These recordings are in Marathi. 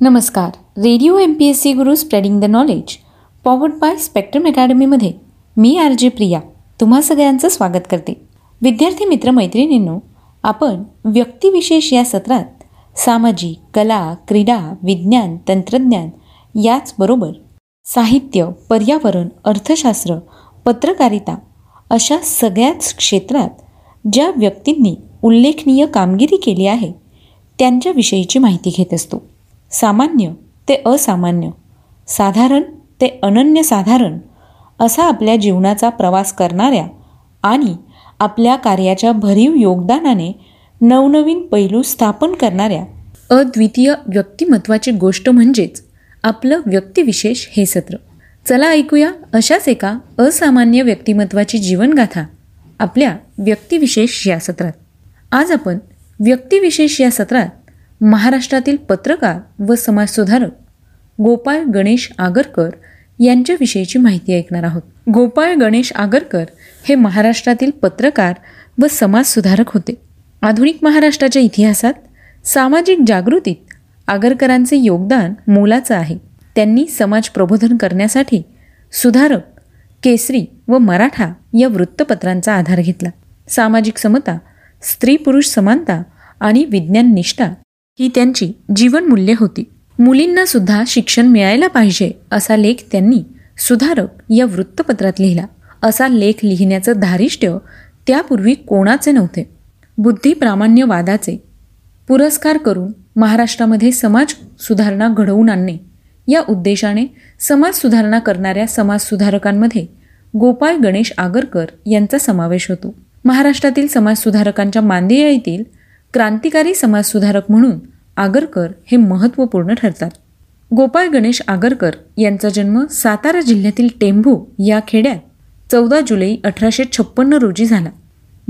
नमस्कार. Radio M P S C Guru spreading the knowledge powered by spectrum अकॅडमीमध्ये मी आर जे प्रिया तुम्हा सगळ्यांचं स्वागत करते. विद्यार्थी मित्र मैत्रिणींनो आपण व्यक्तिविशेष या सत्रात सामाजिक कला क्रीडा विज्ञान तंत्रज्ञान याचबरोबर साहित्य पर्यावरण अर्थशास्त्र पत्रकारिता अशा सगळ्याच क्षेत्रात ज्या व्यक्तींनी उल्लेखनीय कामगिरी केली आहे त्यांच्याविषयीची माहिती घेत असतो. सामान्य ते असामान्य. साधारण ते अनन्यसाधारण असा आपल्या जीवनाचा प्रवास करणाऱ्या आणि आपल्या कार्याच्या भरीव योगदानाने नवनवीन पैलू स्थापन करणाऱ्या अद्वितीय व्यक्तिमत्वाची गोष्ट म्हणजेच आपलं व्यक्तिविशेष हे सत्र. चला ऐकूया अशाच एका असामान्य व्यक्तिमत्वाची जीवनगाथा आपल्या व्यक्तिविशेष या सत्रात. आज आपण व्यक्तिविशेष या सत्रात महाराष्ट्रातील पत्रकार व समाजसुधारक गोपाळ गणेश आगरकर यांच्याविषयीची माहिती ऐकणार आहोत. गोपाळ गणेश आगरकर हे महाराष्ट्रातील पत्रकार व समाजसुधारक होते. आधुनिक महाराष्ट्राच्या इतिहासात सामाजिक जागृतीत आगरकरांचे योगदान मोलाचं आहे. त्यांनी समाज प्रबोधन करण्यासाठी सुधारक केसरी व मराठा या वृत्तपत्रांचा आधार घेतला. सामाजिक समता स्त्री पुरुष समानता आणि विज्ञान निष्ठा ही त्यांची जीवनमूल्ये होती. मुलींना सुद्धा शिक्षण मिळायला पाहिजे असा लेख त्यांनी सुधारक या वृत्तपत्रात लिहिला. असा लेख लिहिण्याचं धारिष्ट्य त्यापूर्वी कोणाचे नव्हते. बुद्धिप्रामाण्यवादाचे पुरस्कार करून महाराष्ट्रामध्ये समाज सुधारणा घडवून आणणे या उद्देशाने समाज सुधारणा करणाऱ्या समाजसुधारकांमध्ये गोपाळ गणेश आगरकर यांचा समावेश होतो. महाराष्ट्रातील समाजसुधारकांच्या मांदिया येथील क्रांतिकारी समाजसुधारक म्हणून आगरकर हे महत्त्वपूर्ण ठरतात. गोपाळ गणेश आगरकर यांचा जन्म सातारा जिल्ह्यातील टेंभू या खेड्यात चौदा जुलै अठराशे छप्पन्न रोजी झाला.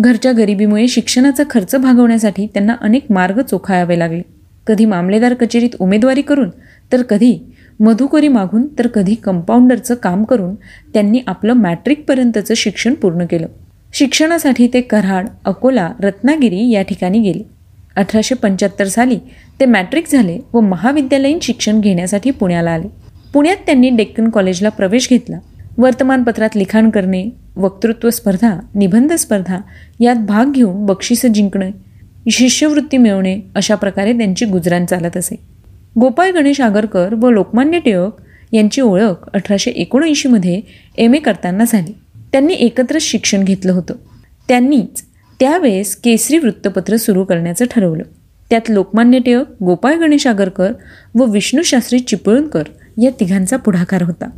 घरच्या गरिबीमुळे शिक्षणाचा खर्च भागवण्यासाठी त्यांना अनेक मार्ग चोखाळावे लागले. कधी मामलेदार कचेरीत उमेदवारी करून तर कधी मधुकरी मागून तर कधी कंपाऊंडरचं काम करून त्यांनी आपलं मॅट्रिकपर्यंतचं शिक्षण पूर्ण केलं. शिक्षणासाठी ते कराड अकोला रत्नागिरी या ठिकाणी गेले. अठराशे पंच्याहत्तर साली ते मॅट्रिक झाले व महाविद्यालयीन शिक्षण घेण्यासाठी पुण्याला आले. पुण्यात त्यांनी डेक्कन कॉलेजला प्रवेश घेतला. वर्तमानपत्रात लिखाण करणे वक्तृत्व स्पर्धा निबंध स्पर्धा यात भाग घेऊन बक्षिसं जिंकणे शिष्यवृत्ती मिळवणे अशा प्रकारे त्यांची गुजराण चालत असे. गोपाळ गणेश आगरकर व लोकमान्य टिळक यांची ओळख अठराशे एकोणऐंशीमध्ये एम ए करताना झाली. त्यांनी एकत्रच शिक्षण घेतलं होतं. त्यांनीच त्यावेळेस केसरी वृत्तपत्र सुरू करण्याचं ठरवलं. त्यात लोकमान्य टिळक गोपाळ गणेश आगरकर व विष्णूशास्त्री चिपळूणकर या तिघांचा पुढाकार होता.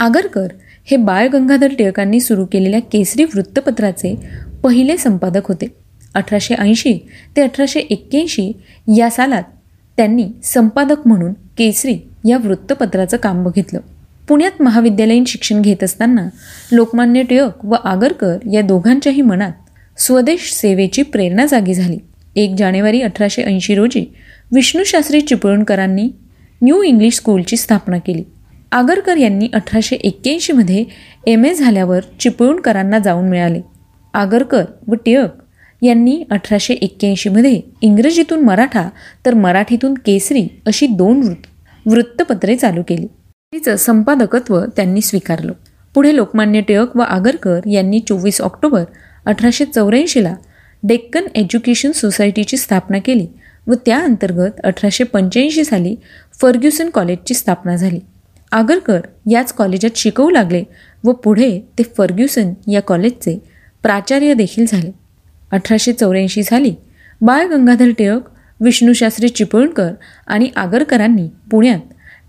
आगरकर हे बाळ गंगाधर टिळकांनी सुरू केलेल्या केसरी वृत्तपत्राचे पहिले संपादक होते. अठराशे ऐंशी ते अठराशे एक्क्याऐंशी या सालात त्यांनी संपादक म्हणून केसरी या वृत्तपत्राचं काम बघितलं. पुण्यात महाविद्यालयीन शिक्षण घेत असताना लोकमान्य टिळक व आगरकर या दोघांच्याही मनात स्वदेश सेवेची प्रेरणा जागी झाली. एक जानेवारी अठराशे ऐंशी रोजी विष्णूशास्त्री चिपळूणकरांनी न्यू इंग्लिश स्कूलची स्थापना केली. आगरकर यांनी अठराशे एक्क्याऐंशीमध्ये एम ए झाल्यावर चिपळूणकरांना जाऊन मिळाले. आगरकर व टिळक यांनी अठराशे एक्क्याऐंशीमध्ये इंग्रजीतून मराठा तर मराठीतून केसरी अशी दोन वृत्त वृत्तपत्रे चालू केली. तिचं संपादकत्व त्यांनी स्वीकारलं. पुढे लोकमान्य टिळक व आगरकर यांनी चोवीस ऑक्टोबर अठराशे चौऱ्याऐंशीला डेक्कन एज्युकेशन सोसायटीची स्थापना केली व त्या अंतर्गत अठराशे पंच्याऐंशी साली फर्ग्युसन कॉलेजची स्थापना झाली. आगरकर याच कॉलेजात शिकवू लागले व पुढे ते फर्ग्युसन या कॉलेजचे प्राचार्य देखील झाले. अठराशे चौऱ्याऐंशी साली बाळ गंगाधर टिळक विष्णूशास्त्री चिपळूणकर आणि आगरकरांनी पुण्यात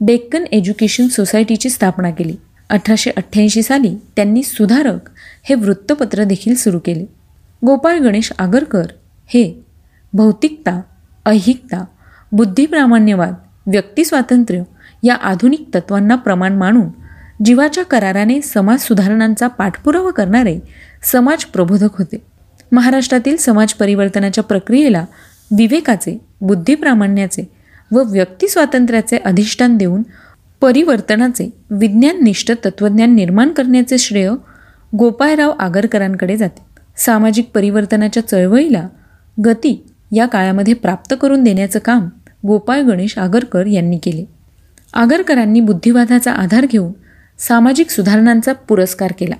डेक्कन एज्युकेशन सोसायटीची स्थापना केली. अठराशे अठ्ठ्याऐंशी साली त्यांनी सुधारक हे वृत्तपत्र देखील सुरू केले. गोपाळ गणेश आगरकर हे भौतिकता ऐहिकता बुद्धिप्रामाण्यवाद व्यक्तिस्वातंत्र्य या आधुनिक तत्वांना प्रमाण मानून जीवाच्या कराराने समाज सुधारणांचा पाठपुरावा करणारे समाज प्रबोधक होते. महाराष्ट्रातील समाज परिवर्तनाच्या प्रक्रियेला विवेकाचे बुद्धिप्रामाण्याचे व व्यक्तिस्वातंत्र्याचे अधिष्ठान देऊन परिवर्तनाचे विज्ञाननिष्ठ तत्त्वज्ञान निर्माण करण्याचे श्रेय गोपाळराव आगरकरांकडे जाते. सामाजिक परिवर्तनाच्या चळवळीला गती या काळामध्ये प्राप्त करून देण्याचं काम गोपाळ गणेश आगरकर यांनी केले. आगरकरांनी बुद्धिवादाचा आधार घेऊन सामाजिक सुधारणांचा पुरस्कार केला.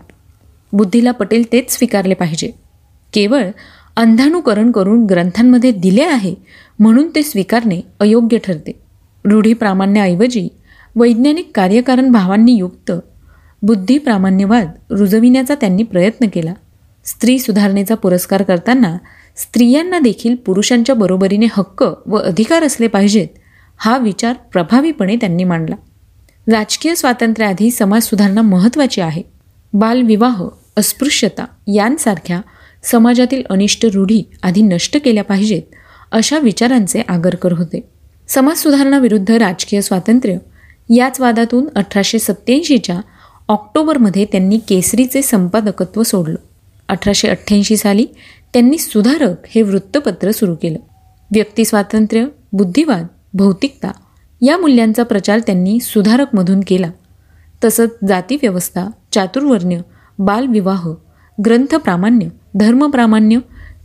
बुद्धीला पटेल तेच स्वीकारले पाहिजे. केवळ अंधानुकरण करून ग्रंथांमध्ये दिले आहे म्हणून ते स्वीकारणे अयोग्य ठरते. रूढी प्रामाण्याऐवजी वैज्ञानिक कार्यकारण भावांनी युक्त बुद्धिप्रामाण्यवाद रुजविण्याचा त्यांनी प्रयत्न केला. स्त्री सुधारणेचा पुरस्कार करताना स्त्रियांना देखील पुरुषांच्या बरोबरीने हक्क व अधिकार असले पाहिजेत हा विचार प्रभावीपणे त्यांनी मांडला. राजकीय स्वातंत्र्याआधी समाज सुधारणा महत्त्वाची आहे. बालविवाह अस्पृश्यता यांसारख्या समाजातील अनिष्ट रूढी आधी नष्ट केल्या पाहिजेत अशा विचारांचे आगरकर होते. समाज सुधारणाविरुद्ध राजकीय स्वातंत्र्य याच वादातून अठराशे सत्त्याऐंशीच्या ऑक्टोबरमध्ये त्यांनी केसरीचे संपादकत्व सोडलं. अठराशे अठ्ठ्याऐंशी साली त्यांनी सुधारक हे वृत्तपत्र सुरू केलं. व्यक्तिस्वातंत्र्य बुद्धिवाद भौतिकता या मूल्यांचा प्रचार त्यांनी सुधारकमधून केला. तसंच जातीव्यवस्था चातुर्वर्ण्य बालविवाह ग्रंथप्रामाण्य धर्मप्रामाण्य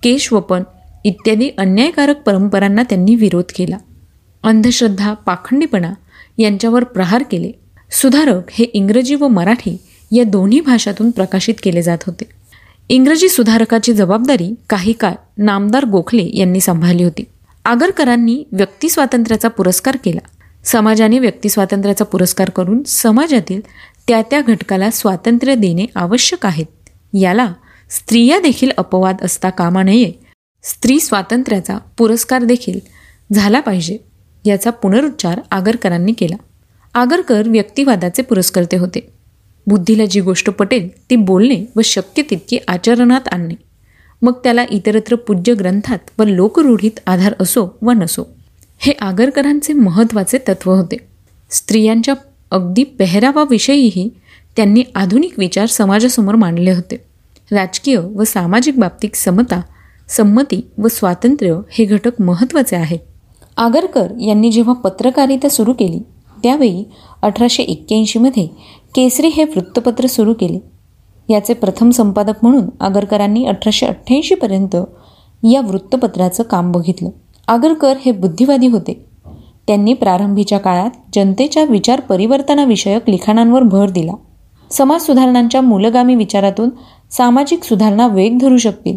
केशवपन इत्यादी अन्यायकारक परंपरांना त्यांनी विरोध केला. अंधश्रद्धा पाखंडीपणा यांच्यावर प्रहार केले. सुधारक हे इंग्रजी व मराठी या दोन्ही भाषातून प्रकाशित केले जात होते. इंग्रजी सुधारकाची जबाबदारी काही काळ नामदार गोखले यांनी सांभाळली होती. आगरकरांनी व्यक्तिस्वातंत्र्याचा पुरस्कार केला. समाजाने व्यक्तिस्वातंत्र्याचा पुरस्कार करून समाजातील त्या त्या घटकाला स्वातंत्र्य देणे आवश्यक आहेत याला स्त्रिया देखील अपवाद असता कामा नये. स्त्री स्वातंत्र्याचा पुरस्कार देखील झाला पाहिजे याचा पुनरुच्चार आगरकरांनी केला. आगरकर व्यक्तिवादाचे पुरस्कर्ते होते. बुद्धीला जी गोष्ट पटेल ती बोलणे व शक्य तितकी आचरणात आणणे. मग त्याला इतरत्र पूज्य ग्रंथात व लोकरूढीत आधार असो व नसो हे आगरकरांचे महत्त्वाचे तत्व होते. स्त्रियांच्या अगदी पेहरावाविषयीही त्यांनी आधुनिक विचार समाजासमोर मांडले होते. राजकीय व सामाजिक बाबतीत समता संमती व स्वातंत्र्य हे घटक महत्त्वाचे आहेत आगरकर यांनी जेव्हा पत्रकारिता सुरू केली त्यावेळी अठराशे एक्क्याऐंशीमध्ये केसरी हे वृत्तपत्र सुरू केले. याचे प्रथम संपादक म्हणून आगरकरांनी अठराशे अठ्ठ्याऐंशीपर्यंत या वृत्तपत्राचं काम बघितलं. आगरकर हे बुद्धिवादी होते. त्यांनी प्रारंभीच्या काळात जनतेच्या विचार परिवर्तनाविषयक लिखाणांवर भर दिला. समाज सुधारणांच्या मूलगामी विचारातून सामाजिक सुधारणा वेग धरू शकतील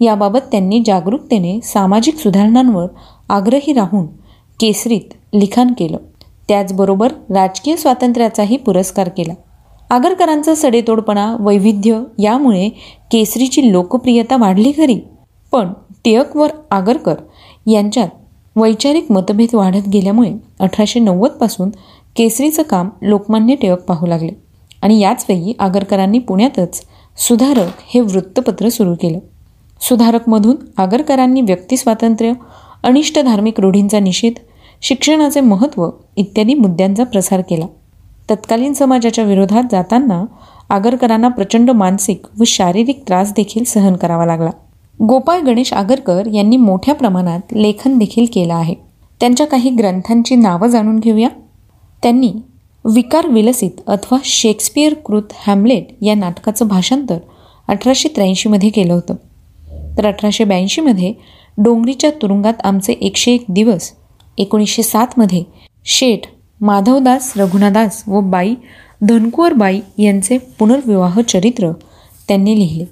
याबाबत त्यांनी जागरूकतेने सामाजिक सुधारणांवर आग्रही राहून केसरीत लिखाण केलं. त्याचबरोबर राजकीय स्वातंत्र्याचाही पुरस्कार केला. आगरकरांचा सडेतोडपणा वैविध्य यामुळे केसरीची लोकप्रियता वाढली खरी. पण टिळकवर आगरकर यांच्यात वैचारिक मतभेद वाढत गेल्यामुळे अठराशे नव्वदपासून केसरीचं काम लोकमान्य टिळक पाहू लागले आणि याचवेळी आगरकरांनी पुण्यातच सुधारक हे वृत्तपत्र सुरू केलं. सुधारकमधून आगरकरांनी व्यक्तिस्वातंत्र्य अनिष्ट धार्मिक रूढींचा निषेध शिक्षणाचे महत्त्व इत्यादी मुद्द्यांचा प्रसार केला. तत्कालीन समाजाच्या विरोधात जाताना आगरकरांना प्रचंड मानसिक व शारीरिक त्रास देखील सहन करावा लागला. गोपाळ गणेश आगरकर यांनी मोठ्या प्रमाणात लेखन देखील केलं आहे. त्यांच्या काही ग्रंथांची नावं जाणून घेऊया. त्यांनी विकार विलसित अथवा शेक्सपियर कृत हॅमलेट या नाटकाचं भाषांतर अठराशे त्र्याऐंशीमध्ये केलं होतं. तर अठराशे ब्याऐंशीमध्ये डोंगरीच्या तुरुंगात आमचे एकशे एक दिवस एकोणीसशे सातमध्ये शेठ माधवदास रघुनादास व बाई धनकुवरबाई यांचे पुनर्विवाह चरित्र त्यांनी लिहिले.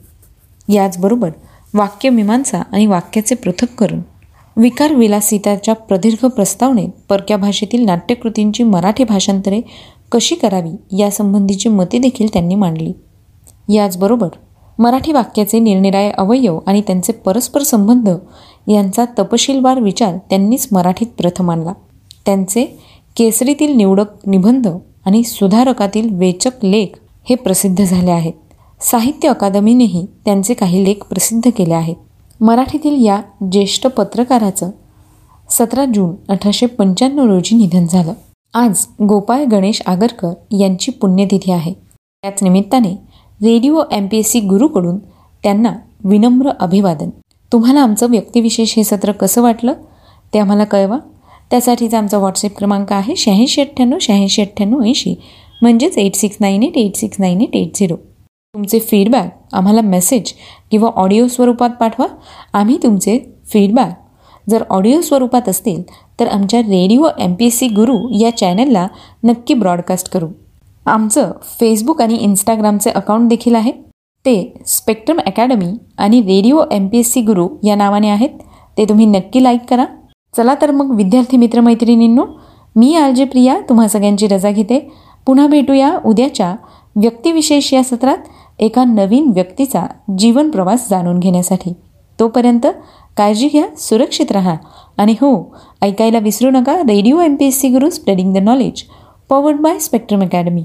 याचबरोबर वाक्यमीमांसा आणि वाक्याचे पृथक्करण. विकार विलासिताच्या प्रदीर्घ प्रस्तावनेत परक्या भाषेतील नाट्यकृतींची मराठी भाषांतरे कशी करावी यासंबंधीची मते देखील त्यांनी मांडली. याचबरोबर मराठी वाक्याचे निरनिराळे अवयव आणि त्यांचे परस्पर संबंध यांचा तपशीलवार विचार त्यांनीच मराठीत प्रथम आणला. त्यांचे केसरीतील निवडक निबंध आणि सुधारकातील वेचक लेख हे प्रसिद्ध झाले आहेत. साहित्य अकादमीनेही त्यांचे काही लेख प्रसिद्ध केले आहेत. मराठीतील या ज्येष्ठ पत्रकाराचं सतरा जून अठराशे पंच्याण्णव रोजी निधन झालं. आज गोपाळ गणेश आगरकर यांची पुण्यतिथी आहे. त्याच निमित्ताने radio M P S C गुरुकडून त्यांना विनम्र अभिवादन. तुम्हाला आमचं व्यक्तिविशेष हे सत्र कसं वाटलं ते आम्हाला कळवा. त्यासाठीचा आमचा व्हॉट्सअप क्रमांक आहे शहाऐंशी अठ्ठ्याण्णव शहाऐंशी अठ्ठ्याण्णव ऐंशी म्हणजेच eight six nine eight eight six nine eight eight zero तुमचे फीडबॅक आम्हाला मेसेज किंवा ऑडिओ स्वरूपात पाठवा. आम्ही तुमचे फीडबॅक जर ऑडिओ स्वरूपात असतील तर आमच्या radio M P S C Guru या चॅनलला नक्की ब्रॉडकास्ट करू. आमचं फेसबुक आणि इंस्टाग्रामचे अकाउंट देखील आहे. ते स्पेक्ट्रम अकॅडमी आणि radio M P S C Guru या नावाने आहेत. ते तुम्ही नक्की लाईक करा. चला तर मग विद्यार्थी मित्रमैत्रिणींनो मी आर जे प्रिया तुम्हा सगळ्यांची रजा घेते. पुन्हा भेटूया उद्याच्या व्यक्तिविशेष या सत्रात एका नवीन व्यक्तीचा जीवन प्रवास जाणून घेण्यासाठी. तोपर्यंत काळजी घ्या सुरक्षित राहा आणि हो ऐकायला विसरू नका radio M P S C Guru spreading the knowledge powered by Spectrum Academy.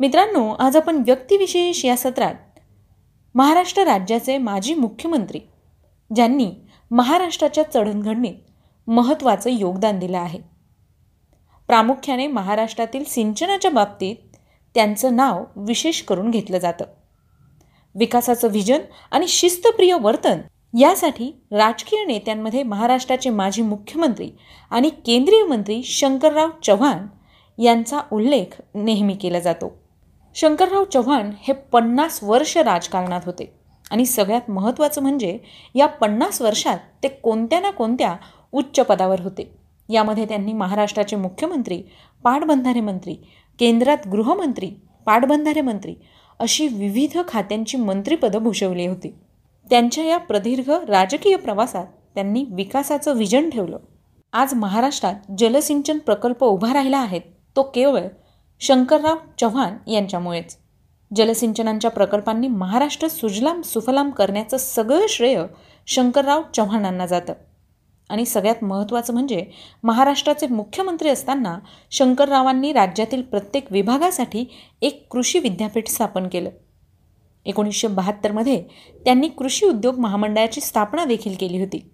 मित्रांनो आज आपण व्यक्तिविशेष या सत्रात महाराष्ट्र राज्याचे माजी मुख्यमंत्री ज्यांनी महाराष्ट्राच्या चढणघडणीत महत्त्वाचं योगदान दिलं आहे. प्रामुख्याने महाराष्ट्रातील सिंचनाच्या बाबतीत त्यांचं नाव विशेष करून घेतलं जातं. विकासाचं व्हिजन आणि शिस्तप्रिय वर्तन यासाठी राजकीय नेत्यांमध्ये महाराष्ट्राचे माजी मुख्यमंत्री आणि केंद्रीय मंत्री शंकरराव चव्हाण यांचा उल्लेख नेहमी केला जातो. शंकरराव चव्हाण हे पन्नास वर्ष राजकारणात होते. आणि सगळ्यात महत्त्वाचं म्हणजे या पन्नास वर्षात ते कोणत्या ना कोणत्या उच्च पदावर होते. यामध्ये त्यांनी महाराष्ट्राचे मुख्यमंत्री पाटबंधारे मंत्री केंद्रात गृहमंत्री पाटबंधारे मंत्री अशी विविध खात्यांची मंत्रिपदं भूषवली होती. त्यांच्या या प्रदीर्घ राजकीय प्रवासात त्यांनी विकासाचं विजन ठेवलं. आज महाराष्ट्रात जलसिंचन प्रकल्प उभा राहिला आहे. तो केवळ शंकरराव चव्हाण यांच्यामुळेच. जलसिंचनांच्या प्रकल्पांनी महाराष्ट्र सुजलाम सुफलाम करण्याचं सगळं श्रेय शंकरराव चव्हाणांना जातं. आणि सगळ्यात महत्त्वाचं म्हणजे महाराष्ट्राचे मुख्यमंत्री असताना शंकररावांनी राज्यातील प्रत्येक विभागासाठी एक कृषी विद्यापीठ स्थापन केलं. एकोणीसशे बहात्तरमध्ये त्यांनी कृषी उद्योग महामंडळाची स्थापना देखील केली होती.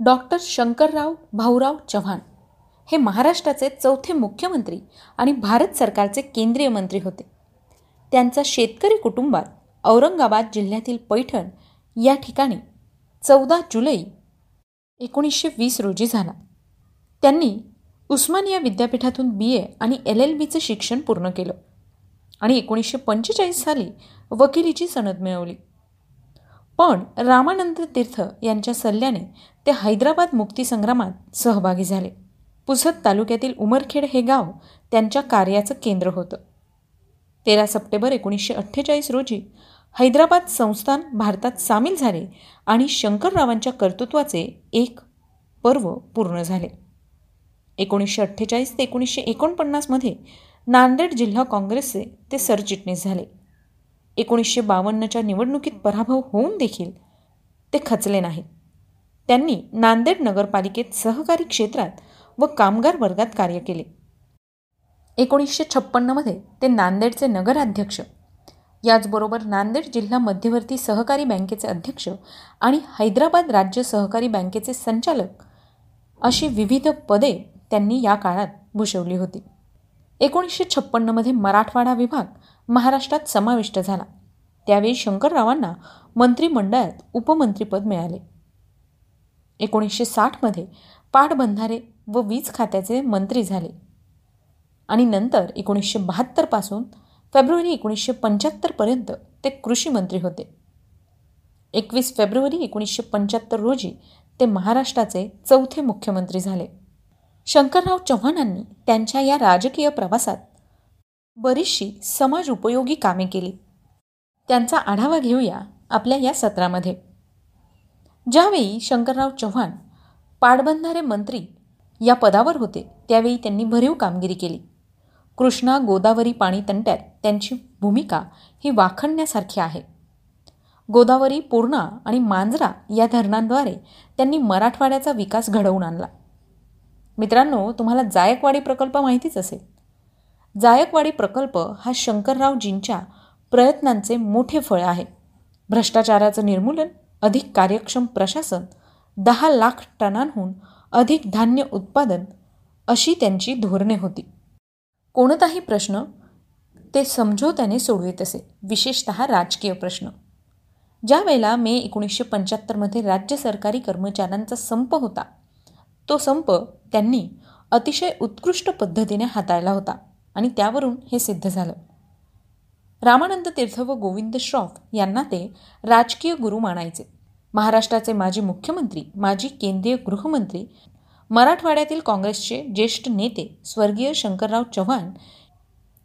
डॉक्टर शंकरराव भाऊराव चव्हाण हे महाराष्ट्राचे चौथे मुख्यमंत्री आणि भारत सरकारचे केंद्रीय मंत्री होते. त्यांचा शेतकरी कुटुंबात औरंगाबाद जिल्ह्यातील पैठण या ठिकाणी चौदा जुलै एकोणीसशे वीस रोजी झाला. त्यांनी उस्मानिया विद्यापीठातून बी ए आणि एल एल बीचं शिक्षण पूर्ण केलं आणि एकोणीसशे पंचेचाळीस साली वकिलीची सनद मिळवली. पण रामानंद तीर्थ यांच्या सल्ल्याने ते हैदराबाद मुक्तीसंग्रामात सहभागी झाले. पुसद तालुक्यातील उमरखेड हे गाव त्यांच्या कार्याचं केंद्र होतं. तेरा सप्टेंबर एकोणीसशे अठ्ठेचाळीस रोजी हैदराबाद संस्थान भारतात सामील झाले आणि शंकररावांच्या कर्तृत्वाचे एक पर्व पूर्ण झाले. एकोणीसशे अठ्ठेचाळीस ते एकोणीसशे एकोणपन्नासमध्ये नांदेड जिल्हा काँग्रेसचे ते सरचिटणीस झाले. एकोणीसशे बावन्नच्या निवडणुकीत पराभव होऊन देखील ते खचले नाहीत. त्यांनी नांदेड नगरपालिकेत सहकारी क्षेत्रात व कामगार वर्गात कार्य केले. एकोणीसशे छप्पन्नमध्ये ते नांदेडचे नगराध्यक्ष. याचबरोबर नांदेड जिल्हा मध्यवर्ती सहकारी बँकेचे अध्यक्ष आणि हैदराबाद राज्य सहकारी बँकेचे संचालक अशी विविध पदे त्यांनी या काळात भूषवली होती. एकोणीसशे छप्पन्नमध्ये मराठवाडा विभाग महाराष्ट्रात समाविष्ट झाला. त्यावेळी शंकररावांना मंत्रिमंडळात उपमंत्रीपद मिळाले. एकोणीसशे साठमध्ये पाटबंधारे व वीज खात्याचे मंत्री झाले. आणि नंतर एकोणीसशे बहात्तरपासून फेब्रुवारी एकोणीसशे पंच्याहत्तरपर्यंत ते कृषी मंत्री होते. एकवीस फेब्रुवारी एकोणीसशे पंच्याहत्तर रोजी ते महाराष्ट्राचे चौथे मुख्यमंत्री झाले. शंकरराव चव्हाणांनी त्यांच्या या राजकीय प्रवासात बरीचशी समाज उपयोगी कामे केली. त्यांचा आढावा घेऊया आपल्या या सत्रामध्ये. ज्यावेळी शंकरराव चव्हाण पाटबंधारे मंत्री या पदावर होते त्यावेळी त्यांनी भरीव कामगिरी केली. कृष्णा गोदावरी पाणी तंट्यात त्यांची भूमिका ही वाखणण्यासारखी आहे. गोदावरी पूर्णा आणि मांजरा या धरणांद्वारे त्यांनी मराठवाड्याचा विकास घडवून आणला. मित्रांनो तुम्हाला जायकवाडी प्रकल्प माहितीच असेल. जायकवाडी प्रकल्प हा शंकररावजींच्या प्रयत्नांचे मोठे फळ आहे. भ्रष्टाचाराचं निर्मूलन अधिक कार्यक्षम प्रशासन दहा लाख टनांहून अधिक धान्य उत्पादन अशी त्यांची धोरणे होती. कोणताही प्रश्न ते समझोत्याने सोडवित असे विशेषत राजकीय प्रश्न. ज्यावेळेला मे एकोणीसशे पंच्याहत्तरमध्ये राज्य सरकारी कर्मचाऱ्यांचा संप होता तो संप त्यांनी अतिशय उत्कृष्ट पद्धतीने हाताळला होता आणि त्यावरून हे सिद्ध झालं. रामानंद तीर्थ व गोविंद श्रॉफ यांना ते राजकीय गुरु मानायचे. महाराष्ट्राचे माजी मुख्यमंत्री माजी केंद्रीय गृहमंत्री मराठवाड्यातील काँग्रेसचे ज्येष्ठ नेते स्वर्गीय शंकरराव चव्हाण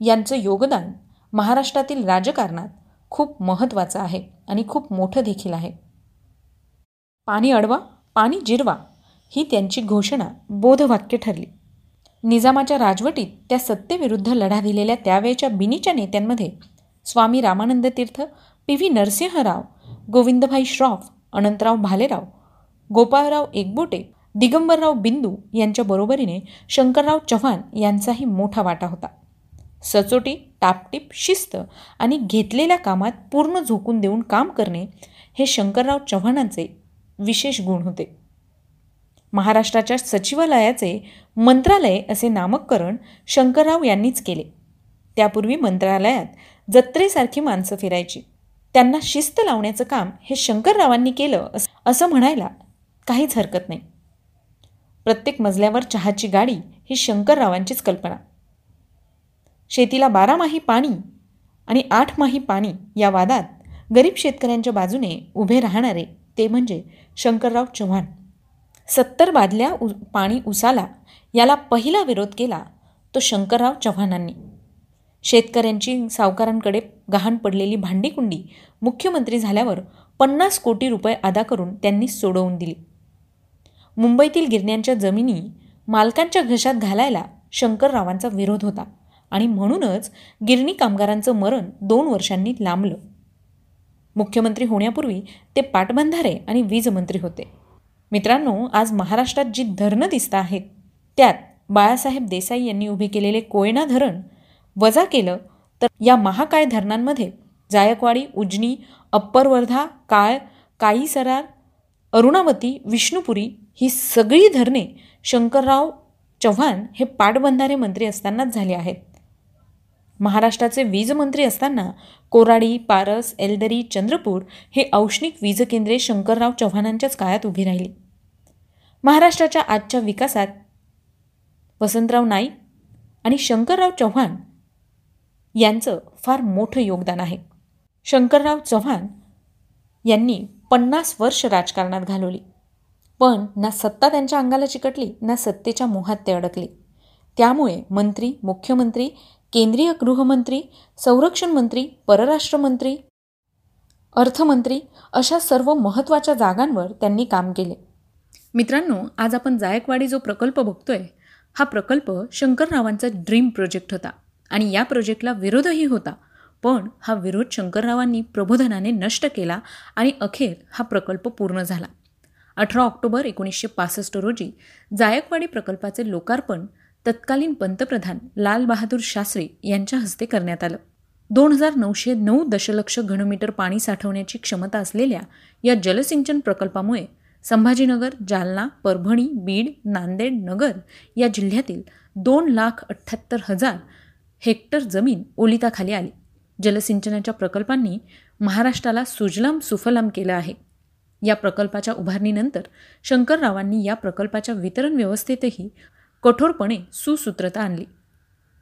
यांचं योगदान महाराष्ट्रातील राजकारणात खूप महत्त्वाचं आहे आणि खूप मोठं देखील आहे. पाणी अडवा पाणी जिरवा ही त्यांची घोषणा बोधवाक्य ठरली. निजामाच्या राजवटीत त्या सत्तेविरुद्ध लढा दिलेल्या त्यावेळच्या बिनीच्या नेत्यांमध्ये स्वामी रामानंद तीर्थ पी व्ही नरसिंहराव गोविंदभाई श्रॉफ अनंतराव भालेराव गोपाळराव एकबोटे दिगंबरराव बिंदू यांच्या बरोबरीने शंकरराव चव्हाण यांचाही मोठा वाटा होता. सचोटी टापटीप शिस्त आणि घेतलेल्या कामात पूर्ण झोकून देऊन काम करणे हे शंकरराव चव्हाणांचे विशेष गुण होते. महाराष्ट्राच्या सचिवालयाचे मंत्रालय असे नामकरण शंकरराव यांनीच केले. त्यापूर्वी मंत्रालयात जत्रेसारखी माणसं फिरायची. त्यांना शिस्त लावण्याचं काम हे शंकररावांनी केलं असं म्हणायला काहीच हरकत नाही. प्रत्येक मजल्यावर चहाची गाडी ही शंकररावांचीच कल्पना. शेतीला बारामाही पाणी आणि आठ माही पाणी या वादात गरीब शेतकऱ्यांच्या बाजूने उभे राहणारे ते म्हणजे शंकरराव चव्हाण. सत्तर बादल्या उ पाणी उसाला याला पहिला विरोध केला तो शंकरराव चव्हाणांनी. शेतकऱ्यांची सावकारांकडे गहाण पडलेली भांडीकुंडी मुख्यमंत्री झाल्यावर पन्नास कोटी रुपये अदा करून त्यांनी सोडवून दिली. मुंबईतील गिरण्यांच्या जमिनी मालकांच्या घशात घालायला शंकररावांचा विरोध होता आणि म्हणूनच गिरणी कामगारांचं मरण दोन वर्षांनी लांबलं. मुख्यमंत्री होण्यापूर्वी ते पाटबंधारे आणि वीजमंत्री होते. मित्रांनो आज महाराष्ट्रात जी धरणं दिसत आहेत त्यात बाळासाहेब देसाई यांनी उभे केलेले कोयना धरण वजा केलं तर या महाकाय धरणांमध्ये जायकवाडी उजनी अप्पर वर्धा काळ काई सरार अरुणावती विष्णुपुरी ही सगळी धरणे शंकरराव चव्हाण हे पाटबंधारे मंत्री असतानाच झाले आहेत. महाराष्ट्राचे वीजमंत्री असताना कोराडी पारस एलदरी चंद्रपूर हे औष्णिक वीज केंद्रे शंकरराव चव्हाणांच्याच काळात उभी राहिली. महाराष्ट्राच्या आजच्या विकासात वसंतराव नाईक आणि शंकरराव चव्हाण यांचं फार मोठं योगदान आहे. शंकरराव चव्हाण यांनी पन्नास वर्ष राजकारणात घालवली. पण ना सत्ता त्यांच्या अंगाला चिकटली ना सत्तेच्या मोहात ते अडकले. त्यामुळे मंत्री मुख्यमंत्री केंद्रीय गृहमंत्री संरक्षण मंत्री परराष्ट्र मंत्री अर्थमंत्री अशा सर्व महत्त्वाच्या जागांवर त्यांनी काम केले. मित्रांनो आज आपण जायकवाडी जो प्रकल्प बघतोय हा प्रकल्प शंकररावांचा ड्रीम प्रोजेक्ट होता. आणि या प्रोजेक्टला विरोधही होता. पण हा विरोध शंकररावांनी प्रबोधनाने नष्ट केला आणि अखेर हा प्रकल्प पूर्ण झाला. अठरा ऑक्टोबर एकोणीसशे पासष्ट रोजी जायकवाडी प्रकल्पाचे लोकार्पण तत्कालीन पंतप्रधान लालबहादूर शास्त्री यांच्या हस्ते करण्यात आलं. दोन हजार नऊशे नऊ दशलक्ष घनमीटर पाणी साठवण्याची क्षमता असलेल्या या जलसिंचन प्रकल्पामुळे संभाजीनगर जालना परभणी बीड नांदेड नगर या जिल्ह्यातील दोन लाख अठ्ठ्याहत्तर हजार हेक्टर जमीन ओलिताखाली आली. जलसिंचनाच्या प्रकल्पांनी महाराष्ट्राला सुजलाम सुफलाम केलं आहे. या प्रकल्पाच्या उभारणीनंतर शंकररावांनी या प्रकल्पाच्या वितरण व्यवस्थेतही कठोरपणे सुसूत्रता आणली.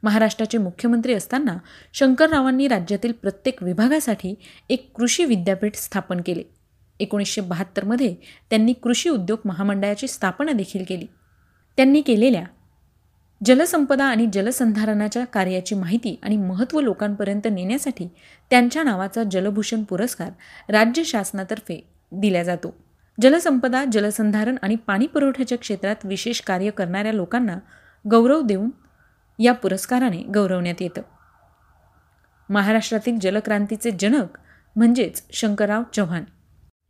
महाराष्ट्राचे मुख्यमंत्री असताना शंकररावांनी राज्यातील प्रत्येक विभागासाठी एक कृषी विद्यापीठ स्थापन केले. एकोणीसशे बहात्तरमध्ये त्यांनी कृषी उद्योग महामंडळाची स्थापना देखील केली. त्यांनी केलेल्या जलसंपदा आणि जलसंधारणाच्या कार्याची माहिती आणि महत्त्व लोकांपर्यंत नेण्यासाठी त्यांच्या नावाचा जलभूषण पुरस्कार राज्य शासनातर्फे दिला जातो. जलसंपदा जलसंधारण आणि पाणी पुरवठ्याच्या क्षेत्रात विशेष कार्य करणाऱ्या लोकांना गौरव देऊन या पुरस्काराने गौरवण्यात येतं. महाराष्ट्रातील जलक्रांतीचे जनक म्हणजेच शंकरराव चव्हाण.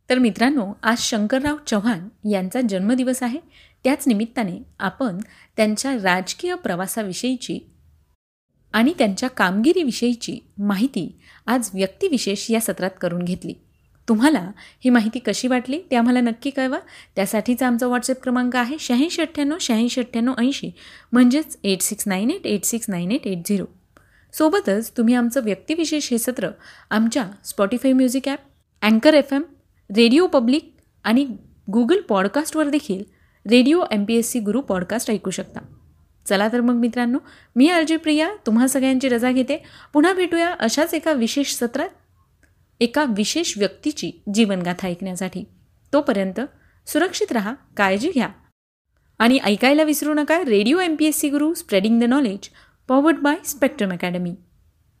तर मित्रांनो आज शंकरराव चव्हाण यांचा जन्मदिवस आहे. त्याच निमित्ताने आपण त्यांच्या राजकीय प्रवासाविषयीची आणि त्यांच्या कामगिरीविषयीची माहिती आज व्यक्तिविशेष या सत्रात करून घेतली. तुम्हाला ही माहिती कशी वाटली ते आम्हाला नक्की कळवा. त्यासाठीचा आमचा व्हॉट्सअप क्रमांक आहे शहाऐंशी अठ्ठ्याण्णव शहाऐंशी अठ्ठ्याण्णव ऐंशी. म्हणजेच eight six nine eight eight six nine eight eight zero सोबतच तुम्ही आमचं व्यक्तिविशेष हे सत्र आमच्या स्पॉटीफाय म्युझिक ॲप अँकर एफ एम रेडिओ पब्लिक आणि गुगल पॉडकास्टवर देखील radio M P S C Guru podcast ऐकू शकता. चला तर मग मित्रांनो मी अर्जी प्रिया तुम्हा सगळ्यांची रजा घेते. पुन्हा भेटूया अशाच एका विशेष सत्रात एका विशेष व्यक्तीची जीवनगाथा ऐकण्यासाठी. तोपर्यंत सुरक्षित राहा काळजी घ्या. आणि ऐकायला विसरू नका radio M P S C Guru spreading the knowledge powered by Spectrum Academy.